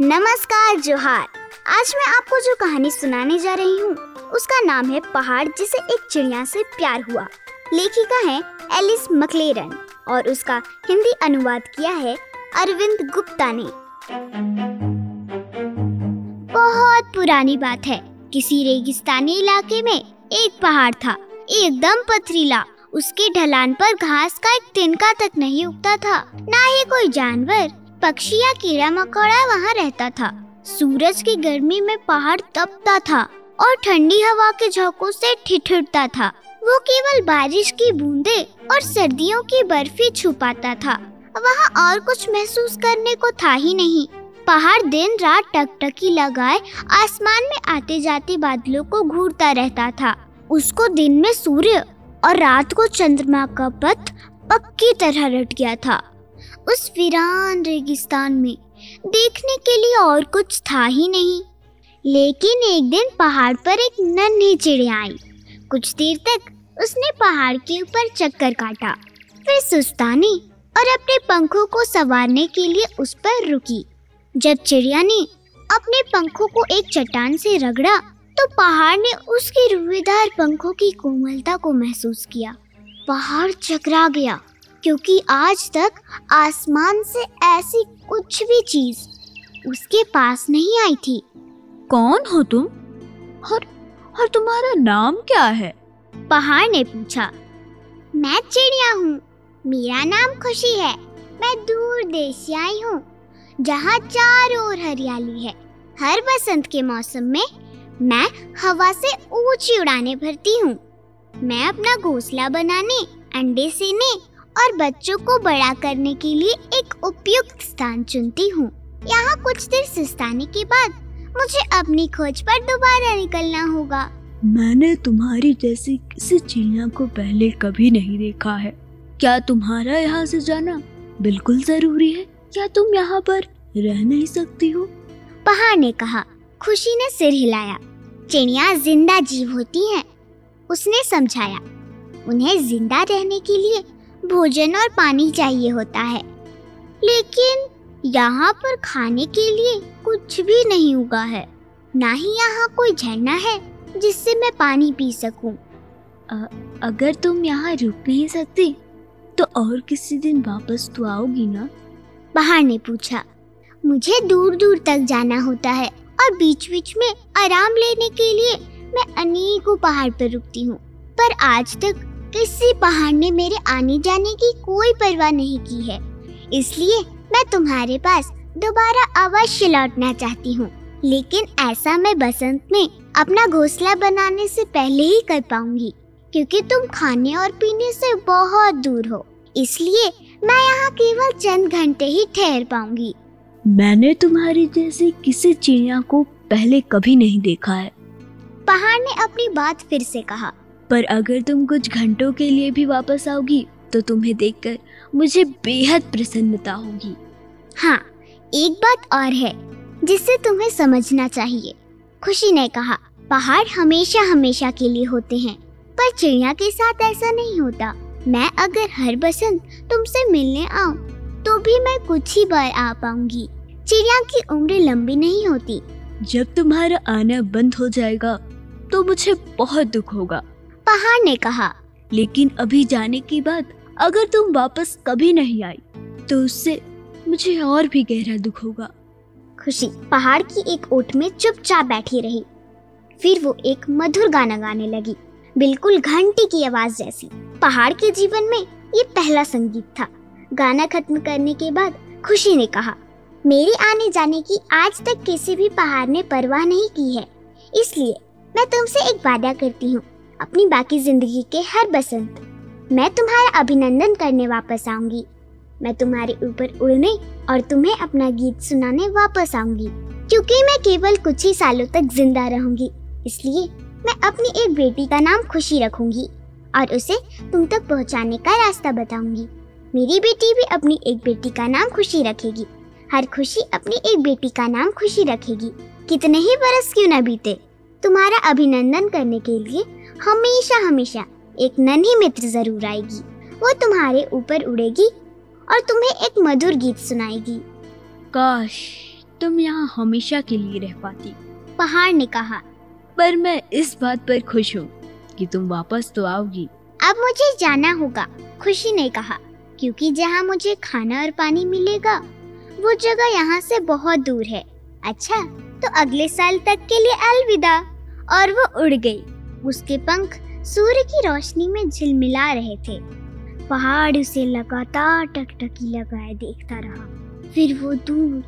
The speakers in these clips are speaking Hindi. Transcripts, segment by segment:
नमस्कार, जोहार। आज मैं आपको जो कहानी सुनाने जा रही हूँ, उसका नाम है पहाड़, जिसे एक चिड़िया से प्यार हुआ। लेखिका है एलिस मकलेरन और उसका हिंदी अनुवाद किया है अरविंद गुप्ता ने। बहुत पुरानी बात है, किसी रेगिस्तानी इलाके में एक पहाड़ था, एकदम पथरीला। उसके ढलान पर घास का एक तिनका तक नहीं उगता था, ना ही कोई जानवर। पक्षी या कीड़ा मकोड़ा वहाँ रहता था। सूरज की गर्मी में पहाड़ तपता था और ठंडी हवा के झोंकों से ठिठुरता था। वो केवल बारिश की बूंदे और सर्दियों की बर्फ़ी छुपाता था। वहाँ और कुछ महसूस करने को था ही नहीं। पहाड़ दिन रात टकटकी लगाए, आसमान में आते जाते बादलों को घूरता रहता था। उसको दिन में सूर्य और रात को चंद्रमा का पथ पक्की तरह रट गया था। उस वीरान रेगिस्तान में। देखने के लिए और कुछ था ही नहीं। लेकिन एक दिन पहाड़ पर एक नन्ही चिड़िया आई। कुछ देर तक उसने पहाड़ के ऊपर चक्कर काटा। फिर सुस्तानी और अपने पंखों को संवारने के लिए उस पर रुकी। जब चिड़िया ने अपने पंखों को एक चट्टान से रगड़ा तो पहाड़ ने उसके रुएदार पंखों की कोमलता को महसूस किया। पहाड़ चकरा गया। क्योंकि आज तक आसमान से ऐसी कुछ भी चीज़ उसके पास नहीं आई थी। कौन हो तुम? और और तुम्हारा नाम क्या है? पहाड़ ने पूछा। मैं चिड़िया हूँ। मेरा नाम खुशी है। मैं दूर देश से आई हूँ जहाँ चारों ओर हरियाली है। हर बसंत के मौसम में मैं हवा से ऊँची उड़ाने भरती हूँ। मैं अपना घोंसला बनाने अंडे सेने और बच्चों को बड़ा करने के लिए एक उपयुक्त स्थान चुनती हूँ। यहाँ कुछ देर सुस्ताने के बाद मुझे अपनी खोज पर दोबारा निकलना होगा। मैंने तुम्हारी जैसी किसी चिड़िया को पहले कभी नहीं देखा है। क्या तुम्हारा यहाँ से जाना बिल्कुल ज़रूरी है? क्या तुम यहाँ पर रह नहीं सकती हो? पहाड़ ने कहा। खुशी ने सिर हिलाया। चिड़िया ज़िंदा जीव होती हैं। उसने समझाया। उन्हें ज़िंदा रहने के लिए भोजन और पानी चाहिए होता है। लेकिन यहाँ पर खाने के लिए कुछ भी नहीं उगा है। ना ही यहाँ कोई झरना है जिससे मैं पानी पी सकूँ। अगर तुम यहाँ रुक नहीं सकती तो और किसी दिन वापस तो आओगी ना? पहाड़ ने पूछा। मुझे दूर दूर तक जाना होता है और बीच बीच में आराम लेने के लिए मैं अनेकों पहाड़ पर रुकती हूँ। पर आज तक किसी पहाड़ ने मेरे आने जाने की कोई परवाह नहीं की है। इसलिए मैं तुम्हारे पास दोबारा अवश्य लौटना चाहती हूँ। लेकिन ऐसा मैं बसंत में अपना घोंसला बनाने से पहले ही कर पाऊँगी क्योंकि तुम खाने और पीने से बहुत दूर हो। इसलिए मैं यहाँ केवल चंद घंटे ही ठहर पाऊँगी। मैंने तुम्हारी जैसी किसी चिड़िया को पहले कभी नहीं देखा है। पहाड़ ने अपनी बात फिर से कहा। पर अगर तुम कुछ घंटों के लिए भी वापस आओगी तो तुम्हें देखकर मुझे बेहद प्रसन्नता होगी। हाँ एक बात और है जिसे तुम्हें समझना चाहिए। खुशी ने कहा पहाड़ हमेशा हमेशा के लिए होते हैं पर चिड़िया के साथ ऐसा नहीं होता। मैं अगर हर बसंत तुमसे मिलने आऊँ तो भी मैं कुछ ही बार आ पाऊँगी। चिड़िया की उम्र लंबी नहीं होती। जब तुम्हारा आना बंद हो जाएगा तो मुझे बहुत दुख होगा। पहाड़ ने कहा। लेकिन अभी जाने के बाद अगर तुम वापस कभी नहीं आई तो उससे मुझे और भी गहरा दुख होगा। खुशी पहाड़ की एक ओट में चुपचाप बैठी रही। फिर वो एक मधुर गाना गाने लगी बिल्कुल घंटी की आवाज़ जैसी। पहाड़ के जीवन में ये पहला संगीत था। गाना खत्म करने के बाद खुशी ने कहा मेरे आने जाने की आज तक किसी भी पहाड़ ने परवाह नहीं की है। इसलिए मैं तुमसे एक वादा करती हूँ। अपनी बाकी ज़िंदगी के हर बसंत। मैं तुम्हारा अभिनंदन करने वापस आऊँगी। मैं तुम्हारे ऊपर उड़ने और तुम्हें अपना गीत सुनाने वापस आऊँगी। क्योंकि मैं केवल कुछ ही सालों तक ज़िंदा रहूँगी, इसलिए मैं अपनी एक बेटी का नाम खुशी रखूँगी और उसे तुम तक पहुँचाने का रास्ता बताऊँगी। मेरी बेटी भी अपनी एक बेटी का नाम खुशी रखेगी। हर खुशी अपनी एक बेटी का नाम खुशी रखेगी। कितने ही बरस क्यों न बीते। तुम्हारा अभिनंदन करने के लिए हमेशा हमेशा एक नन्ही मित्र ज़रूर आएगी। वो तुम्हारे ऊपर उड़ेगी और तुम्हें एक मधुर गीत सुनाएगी। काश तुम यहाँ हमेशा के लिए रह पाती। पहाड़ ने कहा पर मैं इस बात पर खुश हूँ कि तुम वापस तो आओगी। अब मुझे जाना होगा खुशी ने कहा क्योंकि जहाँ मुझे खाना और पानी मिलेगा वो जगह यहाँ से बहुत दूर है। अच्छा तो अगले साल तक के लिए अलविदा। और वो उड़ गई। उसके पंख सूर्य की रोशनी में झिलमिला रहे थे। पहाड़ उसे लगातार टकटकी लगाए देखता रहा। फिर वो दूर,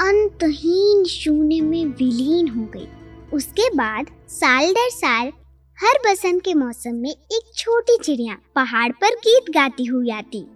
अंतहीन शून्य में विलीन हो गई। उसके बाद साल दर साल, हर बसंत के मौसम में एक छोटी चिड़िया पहाड़ पर गीत गाती हुई आती।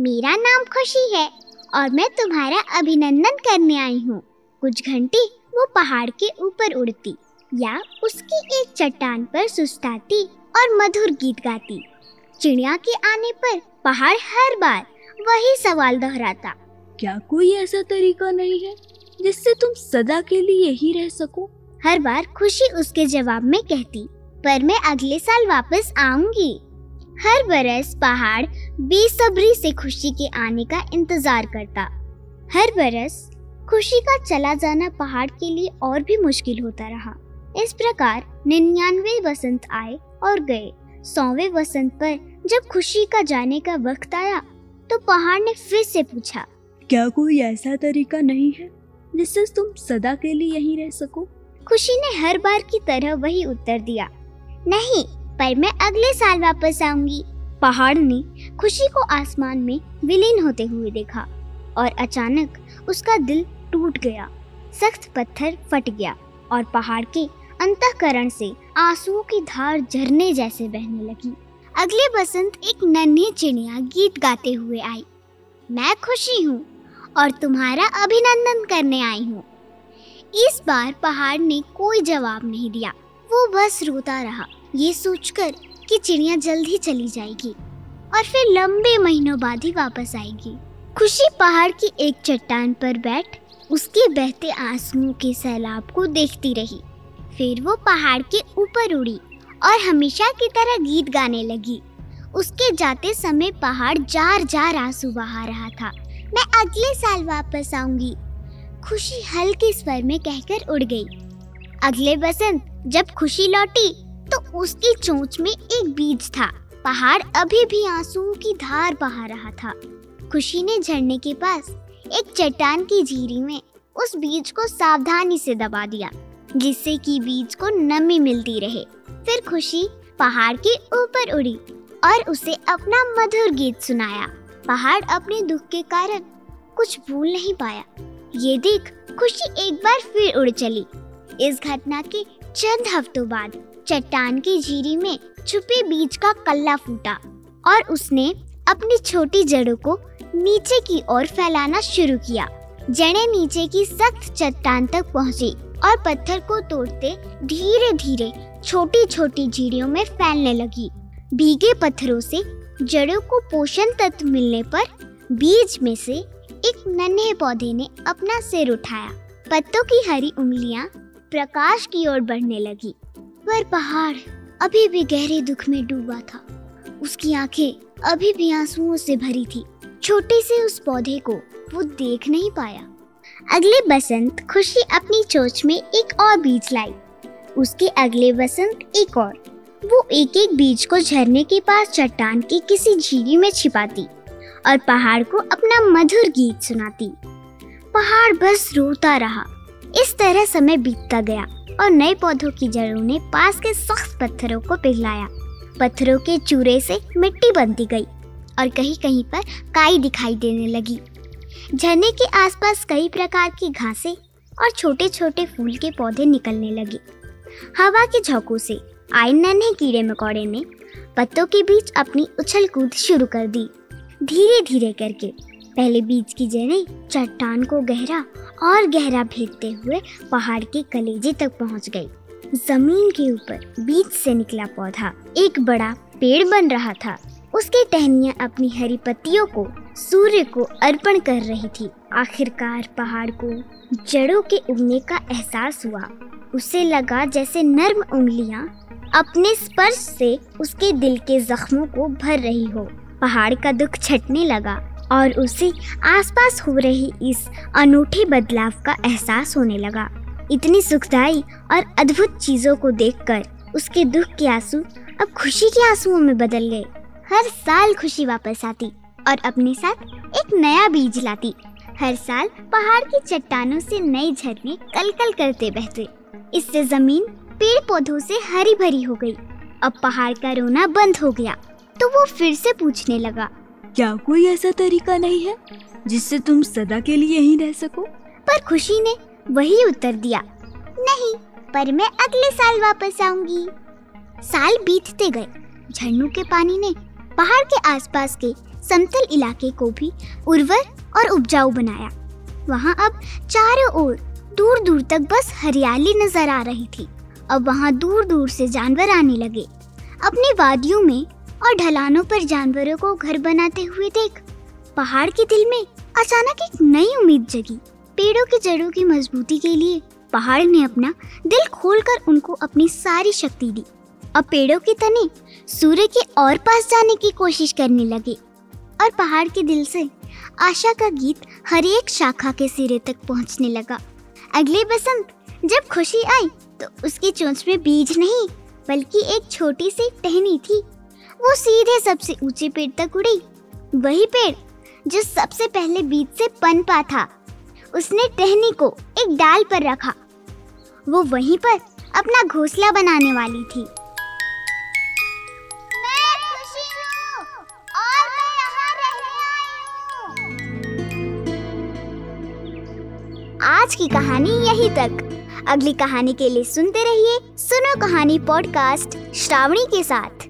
मेरा नाम खुशी है और मैं तुम्हारा अभिनंदन करने आई हूँ। कुछ घंटे वो पहाड़ के ऊपर उड़ती। या उसकी एक चट्टान पर सुस्ताती और मधुर गीत गाती। चिड़िया के आने पर पहाड़ हर बार वही सवाल दोहराता। क्या कोई ऐसा तरीका नहीं है जिससे तुम सदा के लिए यही रह सको? हर बार खुशी उसके जवाब में कहती पर मैं अगले साल वापस आऊँगी। हर बरस पहाड़ बेसब्री से खुशी के आने का इंतज़ार करता। हर बरस खुशी का चला जाना पहाड़ के लिए और भी मुश्किल होता रहा। इस प्रकार निन्यानवे वसंत आए और गए। सौवे वसंत पर जब खुशी का जाने का वक्त आया तो पहाड़ ने फिर से पूछा क्या कोई ऐसा तरीका नहीं है जिससे तुम सदा के लिए यहीं रह सको? खुशी ने हर बार की तरह वही उत्तर दिया नहीं पर मैं अगले साल वापस आऊँगी। पहाड़ ने खुशी को आसमान में विलीन होते हुए देखा और अचानक उसका दिल टूट गया सख्त पत्थर फट गया। और पहाड़ के अंतकरण से आंसुओं की धार झरने जैसे बहने लगी। अगले बसंत एक नन्ही चिड़िया गीत गाते हुए आई। मैं खुशी हूँ और तुम्हारा अभिनंदन करने आई हूँ। इस बार पहाड़ ने कोई जवाब नहीं दिया। वो बस रोता रहा। ये सोचकर कि चिड़िया जल्द ही चली जाएगी और फिर लंबे महीनों बाद ही वापस आएगी। खुशी पहाड़ की एक चट्टान पर बैठ उसके बहते आंसुओं के सैलाब को देखती रही। फिर वो पहाड़ के ऊपर उड़ी और हमेशा की तरह गीत गाने लगी। उसके जाते समय पहाड़ जार जार आँसू बहा रहा था। मैं अगले साल वापस आऊँगी। खुशी हल्के स्वर में कहकर उड़ गई। अगले बसंत जब खुशी लौटी तो उसकी चोंच में एक बीज था। पहाड़ अभी भी आंसुओं की धार बहा रहा था। खुशी ने झरने के पास एक चट्टान की झीरी में उस बीज को सावधानी से दबा दिया, जिससे कि बीज को नमी मिलती रहे। फिर खुशी पहाड़ के ऊपर उड़ी और उसे अपना मधुर गीत सुनाया। पहाड़ अपने दुख के कारण कुछ भूल नहीं पाया। ये देख खुशी एक बार फिर उड़ चली। इस घटना के चंद हफ्तों बाद चट्टान की झीरी में छुपे बीज का कल्ला फूटा और उसने अपनी छोटी जड़ों को नीचे की ओर फैलाना शुरू किया। जड़ें नीचे की सख्त चट्टान तक पहुँची और पत्थर को तोड़ते धीरे धीरे छोटी छोटी झीड़ियों में फैलने लगी। भीगे पत्थरों से जड़ों को पोषण तत्व मिलने पर बीज में से एक नन्हे पौधे ने अपना सिर उठाया। पत्तों की हरी उंगलियाँ प्रकाश की ओर बढ़ने लगी। पर पहाड़ अभी भी गहरे दुख में डूबा था। उसकी आँखें अभी भी आंसुओं से भरी थी। छोटे से उस पौधे को वो देख नहीं पाया। अगले बसंत खुशी अपनी चोच में एक और बीज लाई। उसके अगले बसंत एक और। वो एक एक बीज को झरने के पास चट्टान की किसी झीली में छिपाती और पहाड़ को अपना मधुर गीत सुनाती। पहाड़ बस रोता रहा। इस तरह समय बीतता गया और नए पौधों की जड़ों ने पास के सख्त पत्थरों को पिघलाया। पत्थरों के चूरे से मिट्टी बनती गई। और कहीं कहीं पर काई दिखाई देने लगी। झरने के आसपास कई प्रकार की घासें और छोटे छोटे फूल के पौधे निकलने लगे। हवा के झोंकों से आए नन्हे कीड़े मकोड़े ने पत्तों के बीच अपनी उछल कूद शुरू कर दी। धीरे धीरे करके पहले बीज की जड़ें चट्टान को गहरा और गहरा भेदते हुए पहाड़ के कलेजे तक पहुँच गई। ज़मीन के ऊपर बीज से निकला पौधा। एक बड़ा पेड़ बन रहा था। उसकी टहनियाँ अपनी हरी पत्तियों को, सूर्य को अर्पण कर रही थी। आखिरकार पहाड़ को, जड़ों के उगने का एहसास हुआ। उसे लगा जैसे नर्म उंगलियाँ अपने स्पर्श से उसके दिल के जख्मों को भर रही हो। पहाड़ का दुख छटने लगा और उसे आसपास हो रही इस अनूठे बदलाव का एहसास होने लगा। इतनी सुखदाई और अद्भुत चीज़ों को देखकर उसके दुख के आँसू अब खुशी के आंसुओं में बदल गए। हर साल खुशी वापस आती और अपने साथ एक नया बीज लाती। हर साल पहाड़ की चट्टानों से नए झरने कल कल करते बहते। इससे ज़मीन पेड़ पौधों से हरी भरी हो गई अब पहाड़ का रोना बंद हो गया। तो वो फिर से पूछने लगा क्या कोई ऐसा तरीका नहीं है जिससे तुम सदा के लिए यहीं रह सको? पर खुशी ने वही उत्तर दिया नहीं पर मैं अगले साल वापस आऊँगी। साल बीतते गए झरनों के पानी ने पहाड़ के आसपास के समतल इलाके को भी उर्वर और उपजाऊ बनाया। वहाँ अब चारों ओर दूर दूर तक बस हरियाली नज़र आ रही थी। अब वहाँ दूर दूर से जानवर आने लगे। अपनी वादियों में और ढलानों पर जानवरों को घर बनाते हुए देख, पहाड़ के दिल में अचानक एक नई उम्मीद जगी। पेड़ों की जड़ों की मजबूती के लिए पहाड़ ने अपना दिल खोलकर उनको अपनी सारी शक्ति दी। अब पेड़ों के तने सूर्य के और पास जाने की कोशिश करने लगे और पहाड़ के दिल से आशा का गीत हर एक शाखा के सिरे तक पहुँचने लगा। अगले बसंत जब खुशी आई तो उसकी चोंच में बीज नहीं, बल्कि एक छोटी सी टहनी थी। वो सीधे सबसे ऊँचे पेड़ तक उड़ी। वही पेड़ जो सबसे पहले बीज से पनपा था, उसने टहनी को एक डाल पर रखा। वो वहीं पर अपना घोंसला बनाने वाली थी। आज की कहानी यहीं तक। अगली कहानी के लिए सुनते रहिए सुनो कहानी पॉडकास्ट श्रावणी के साथ।